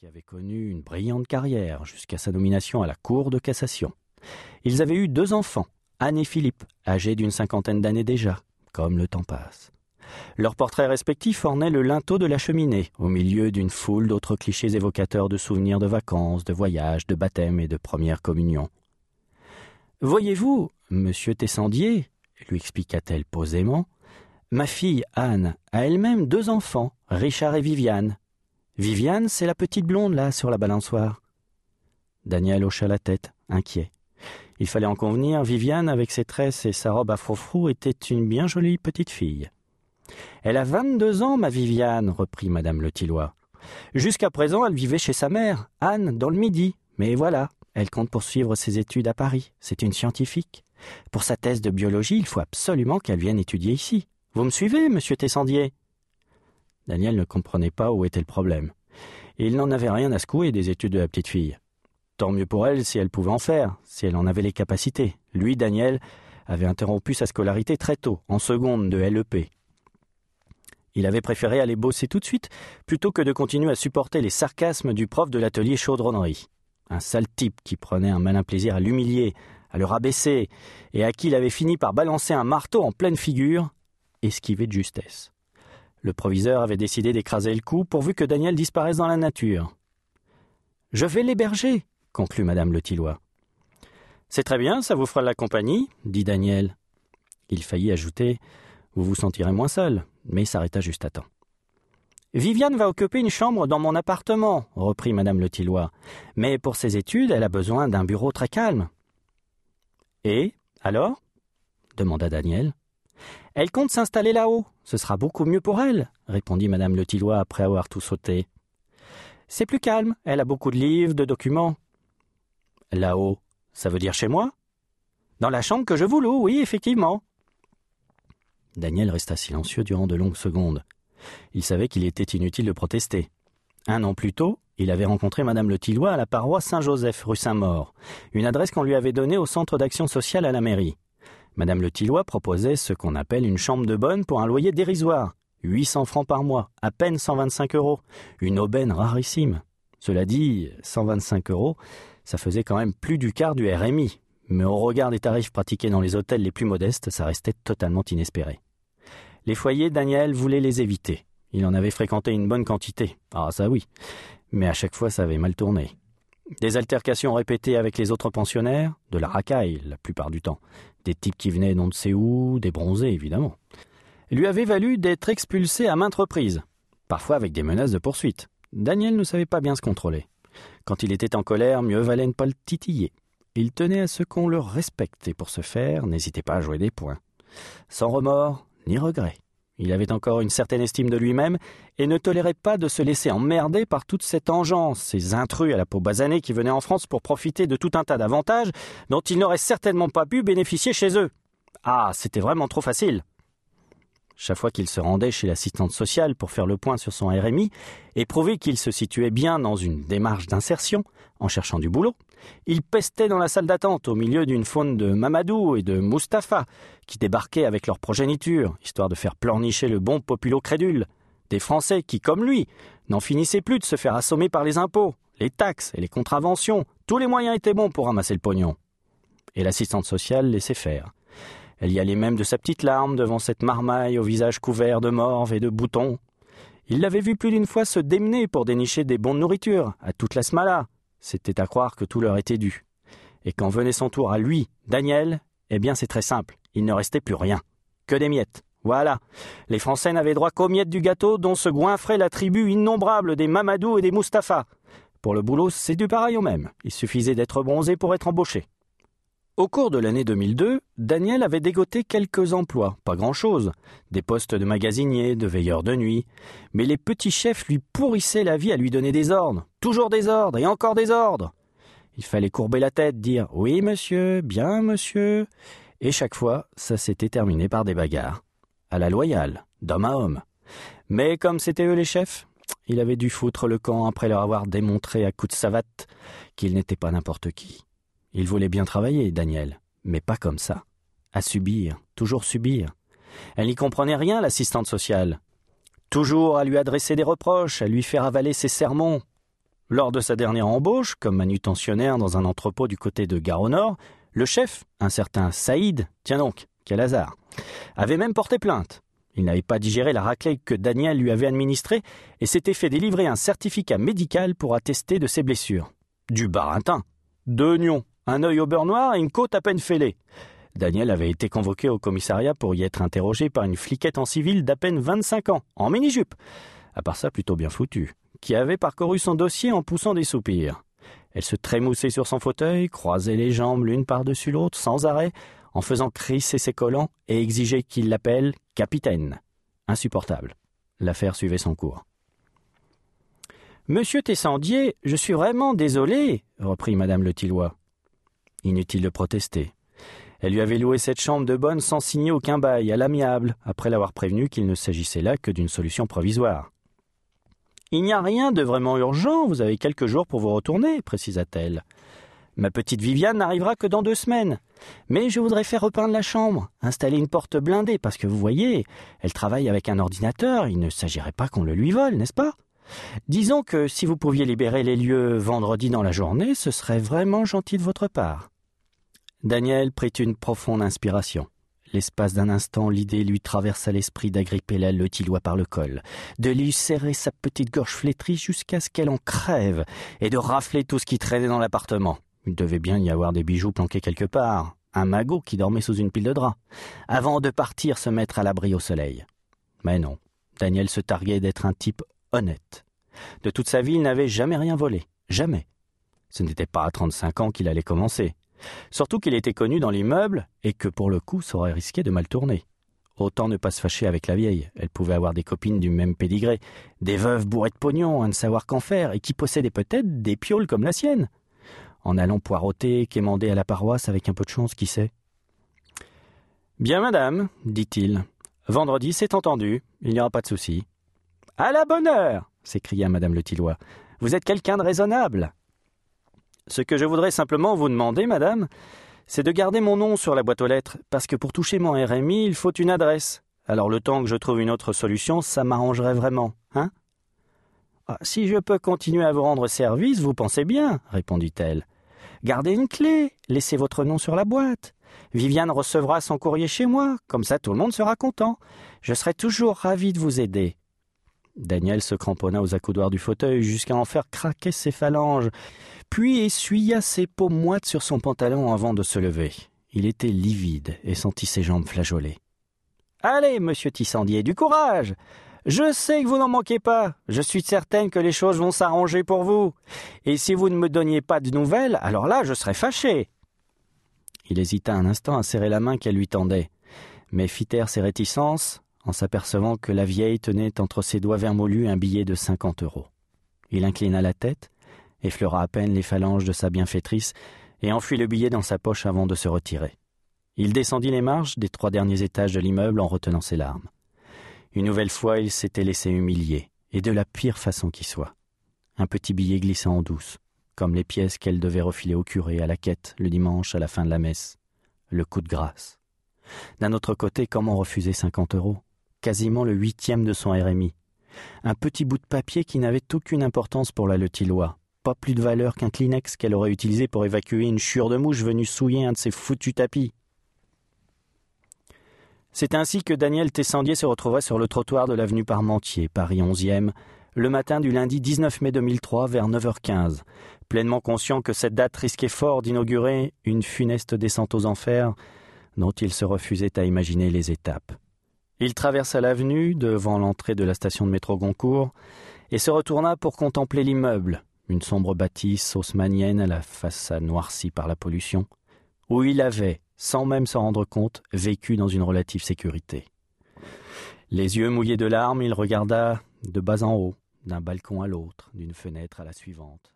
qui avait connu une brillante carrière jusqu'à sa nomination à la Cour de cassation. Ils avaient eu deux enfants, Anne et Philippe, âgés d'une cinquantaine d'années déjà, comme le temps passe. Leurs portraits respectifs ornaient le linteau de la cheminée, au milieu d'une foule d'autres clichés évocateurs de souvenirs de vacances, de voyages, de baptêmes et de premières communions. Voyez-vous, monsieur Tessandier, lui expliqua-t-elle posément, ma fille Anne a elle-même deux enfants, Richard et Viviane. Viviane, c'est la petite blonde là sur la balançoire. Daniel hocha la tête, inquiet. Il fallait en convenir, Viviane, avec ses tresses et sa robe à froufrou, était une bien jolie petite fille. Elle a vingt-deux ans, ma Viviane, reprit madame Le Tillois. Jusqu'à présent, elle vivait chez sa mère, Anne, dans le Midi. Mais voilà, elle compte poursuivre ses études à Paris. C'est une scientifique. Pour sa thèse de biologie, il faut absolument qu'elle vienne étudier ici. Vous me suivez, monsieur Tessandier? Daniel ne comprenait pas où était le problème. Il n'en avait rien à secouer des études de la petite fille. Tant mieux pour elle si elle pouvait en faire, si elle en avait les capacités. Lui, Daniel, avait interrompu sa scolarité très tôt, en seconde de LEP. Il avait préféré aller bosser tout de suite plutôt que de continuer à supporter les sarcasmes du prof de l'atelier chaudronnerie. Un sale type qui prenait un malin plaisir à l'humilier, à le rabaisser, et à qui il avait fini par balancer un marteau en pleine figure, esquivé de justesse. Le proviseur avait décidé d'écraser le coup pourvu que Daniel disparaisse dans la nature. Je vais l'héberger, conclut madame Le Tillois. C'est très bien, ça vous fera de la compagnie, dit Daniel. Il faillit ajouter Vous vous sentirez moins seul, mais s'arrêta juste à temps. Viviane va occuper une chambre dans mon appartement, reprit madame Le Tillois. Mais pour ses études, elle a besoin d'un bureau très calme. Et alors? demanda Daniel. Elle compte s'installer là-haut. Ce sera beaucoup mieux pour elle, répondit madame Le Tillois après avoir tout sauté. C'est plus calme. Elle a beaucoup de livres, de documents. Là-haut, ça veut dire chez moi? Dans la chambre que je vous loue, oui, effectivement. Daniel resta silencieux durant de longues secondes. Il savait qu'il était inutile de protester. Un an plus tôt, il avait rencontré Madame Le Tillois à la paroisse Saint-Joseph, rue Saint-Maur, une adresse qu'on lui avait donnée au centre d'action sociale à la mairie. Madame Le proposait ce qu'on appelle une chambre de bonne pour un loyer dérisoire, 800 francs par mois, à peine 125 euros, une aubaine rarissime. Cela dit, 125 euros, ça faisait quand même plus du quart du RMI, mais au regard des tarifs pratiqués dans les hôtels les plus modestes, ça restait totalement inespéré. Les foyers, Daniel voulait les éviter. Il en avait fréquenté une bonne quantité. Ah, ça oui. Mais à chaque fois, ça avait mal tourné. Des altercations répétées avec les autres pensionnaires, de la racaille la plupart du temps, des types qui venaient non de sait où, des bronzés évidemment, lui avaient valu d'être expulsé à maintes reprises, parfois avec des menaces de poursuite. Daniel ne savait pas bien se contrôler. Quand il était en colère, mieux valait ne pas le titiller. Il tenait à ce qu'on le respecte et pour ce faire, n'hésitait pas à jouer des points. Sans remords ni regret. Il avait encore une certaine estime de lui-même et ne tolérait pas de se laisser emmerder par toute cette engeance, ces intrus à la peau basanée qui venaient en France pour profiter de tout un tas d'avantages dont ils n'auraient certainement pas pu bénéficier chez eux. Ah, c'était vraiment trop facile. Chaque fois qu'il se rendait chez l'assistante sociale pour faire le point sur son RMI et prouver qu'il se situait bien dans une démarche d'insertion, en cherchant du boulot, il pestait dans la salle d'attente au milieu d'une faune de Mamadou et de Mustapha qui débarquaient avec leur progéniture, histoire de faire pleurnicher le bon populo crédule. Des Français qui, comme lui, n'en finissaient plus de se faire assommer par les impôts, les taxes et les contraventions. Tous les moyens étaient bons pour ramasser le pognon. Et l'assistante sociale laissait faire. Elle y allait même de sa petite larme devant cette marmaille au visage couvert de morve et de boutons. Il l'avait vu plus d'une fois se démener pour dénicher des bons de nourriture, à toute la smala. C'était à croire que tout leur était dû. Et quand venait son tour à lui, Daniel, eh bien c'est très simple, il ne restait plus rien. Que des miettes. Voilà. Les Français n'avaient droit qu'aux miettes du gâteau dont se goinfrait la tribu innombrable des Mamadou et des Mustapha. Pour le boulot, c'est du pareil au même. Il suffisait d'être bronzé pour être embauché. Au cours de l'année 2002, Daniel avait dégoté quelques emplois, pas grand-chose, des postes de magasinier, de veilleur de nuit, mais les petits chefs lui pourrissaient la vie à lui donner des ordres, toujours des ordres et encore des ordres. Il fallait courber la tête, dire oui monsieur, bien monsieur, et chaque fois ça s'était terminé par des bagarres, à la loyale, d'homme à homme. Mais comme c'étaient eux les chefs, il avait dû foutre le camp après leur avoir démontré à coups de savate qu'il n'était pas n'importe qui. Il voulait bien travailler, Daniel, mais pas comme ça. À subir, toujours subir. Elle n'y comprenait rien, l'assistante sociale. Toujours à lui adresser des reproches, à lui faire avaler ses sermons. Lors de sa dernière embauche, comme manutentionnaire dans un entrepôt du côté de Gare au Nord, le chef, un certain Saïd, tiens donc, quel hasard, avait même porté plainte. Il n'avait pas digéré la raclée que Daniel lui avait administrée et s'était fait délivrer un certificat médical pour attester de ses blessures. Du baratin, deux nions, un œil au beurre noir et une côte à peine fêlée. Daniel avait été convoqué au commissariat pour y être interrogé par une fliquette en civil d'à peine 25 ans, en mini-jupe. À part ça, plutôt bien foutu qui avait parcouru son dossier en poussant des soupirs. Elle se trémoussait sur son fauteuil, croisait les jambes l'une par-dessus l'autre sans arrêt, en faisant crisser ses collants et exigeait qu'il l'appelle capitaine. Insupportable. L'affaire suivait son cours. Monsieur Tessandier, je suis vraiment désolé, reprit madame Le. Inutile de protester. Elle lui avait loué cette chambre de bonne sans signer aucun bail, à l'amiable, après l'avoir prévenu qu'il ne s'agissait là que d'une solution provisoire. Il n'y a rien de vraiment urgent, vous avez quelques jours pour vous retourner, précisa-t-elle. Ma petite Viviane n'arrivera que dans deux semaines. Mais je voudrais faire repeindre la chambre, installer une porte blindée, parce que vous voyez, elle travaille avec un ordinateur, il ne s'agirait pas qu'on le lui vole, n'est-ce pas? Disons que si vous pouviez libérer les lieux vendredi dans la journée, ce serait vraiment gentil de votre part. Daniel prit une profonde inspiration. L'espace d'un instant, l'idée lui traversa l'esprit d'agripper la Letillois par le col, de lui serrer sa petite gorge flétrie jusqu'à ce qu'elle en crève, et de rafler tout ce qui traînait dans l'appartement. Il devait bien y avoir des bijoux planqués quelque part, un magot qui dormait sous une pile de draps, avant de partir se mettre à l'abri au soleil. Mais non, Daniel se targuait d'être un type honnête. De toute sa vie, il n'avait jamais rien volé. Jamais. Ce n'était pas à trente-cinq ans qu'il allait commencer. Surtout qu'il était connu dans l'immeuble et que pour le coup ça aurait risqué de mal tourner. Autant ne pas se fâcher avec la vieille. Elle pouvait avoir des copines du même pédigré, des veuves bourrées de pognon à ne savoir qu'en faire et qui possédaient peut-être des pioles comme la sienne. En allant poireauter, quémander à la paroisse avec un peu de chance, qui sait. Bien, madame, dit-il. Vendredi, c'est entendu. Il n'y aura pas de souci. À la bonne heure s'écria madame Le Tillois. Vous êtes quelqu'un de raisonnable. Ce que je voudrais simplement vous demander, madame, c'est de garder mon nom sur la boîte aux lettres, parce que pour toucher mon RMI, il faut une adresse. Alors le temps que je trouve une autre solution, ça m'arrangerait vraiment, hein? Ah, Si je peux continuer à vous rendre service, vous pensez bien, répondit-elle. Gardez une clé, laissez votre nom sur la boîte. Viviane recevra son courrier chez moi, comme ça tout le monde sera content. Je serai toujours ravi de vous aider. Daniel se cramponna aux accoudoirs du fauteuil jusqu'à en faire craquer ses phalanges, puis essuya ses peaux moites sur son pantalon avant de se lever. Il était livide et sentit ses jambes flageoler. Allez, monsieur Tissandier, du courage. Je sais que vous n'en manquez pas. Je suis certaine que les choses vont s'arranger pour vous. Et si vous ne me donniez pas de nouvelles, alors là, je serais fâché. Il hésita un instant à serrer la main qu'elle lui tendait, mais fit taire ses réticences en s'apercevant que la vieille tenait entre ses doigts vermoulus un billet de cinquante euros. Il inclina la tête, effleura à peine les phalanges de sa bienfaitrice, et enfuit le billet dans sa poche avant de se retirer. Il descendit les marches des trois derniers étages de l'immeuble en retenant ses larmes. Une nouvelle fois, il s'était laissé humilier, et de la pire façon qui soit. Un petit billet glissant en douce, comme les pièces qu'elle devait refiler au curé à la quête le dimanche à la fin de la messe. Le coup de grâce. D'un autre côté, comment refuser cinquante euros? Quasiment le huitième de son RMI. Un petit bout de papier qui n'avait aucune importance pour la Letillois, pas plus de valeur qu'un Kleenex qu'elle aurait utilisé pour évacuer une chure de mouche venue souiller un de ses foutus tapis. C'est ainsi que Daniel Tessandier se retrouvait sur le trottoir de l'avenue Parmentier, Paris 11e, le matin du lundi 19 mai 2003 vers 9h15, pleinement conscient que cette date risquait fort d'inaugurer une funeste descente aux enfers dont il se refusait à imaginer les étapes. Il traversa l'avenue devant l'entrée de la station de métro Goncourt et se retourna pour contempler l'immeuble, une sombre bâtisse haussmanienne à la façade noircie par la pollution, où il avait, sans même s'en rendre compte, vécu dans une relative sécurité. Les yeux mouillés de larmes, il regarda de bas en haut, d'un balcon à l'autre, d'une fenêtre à la suivante,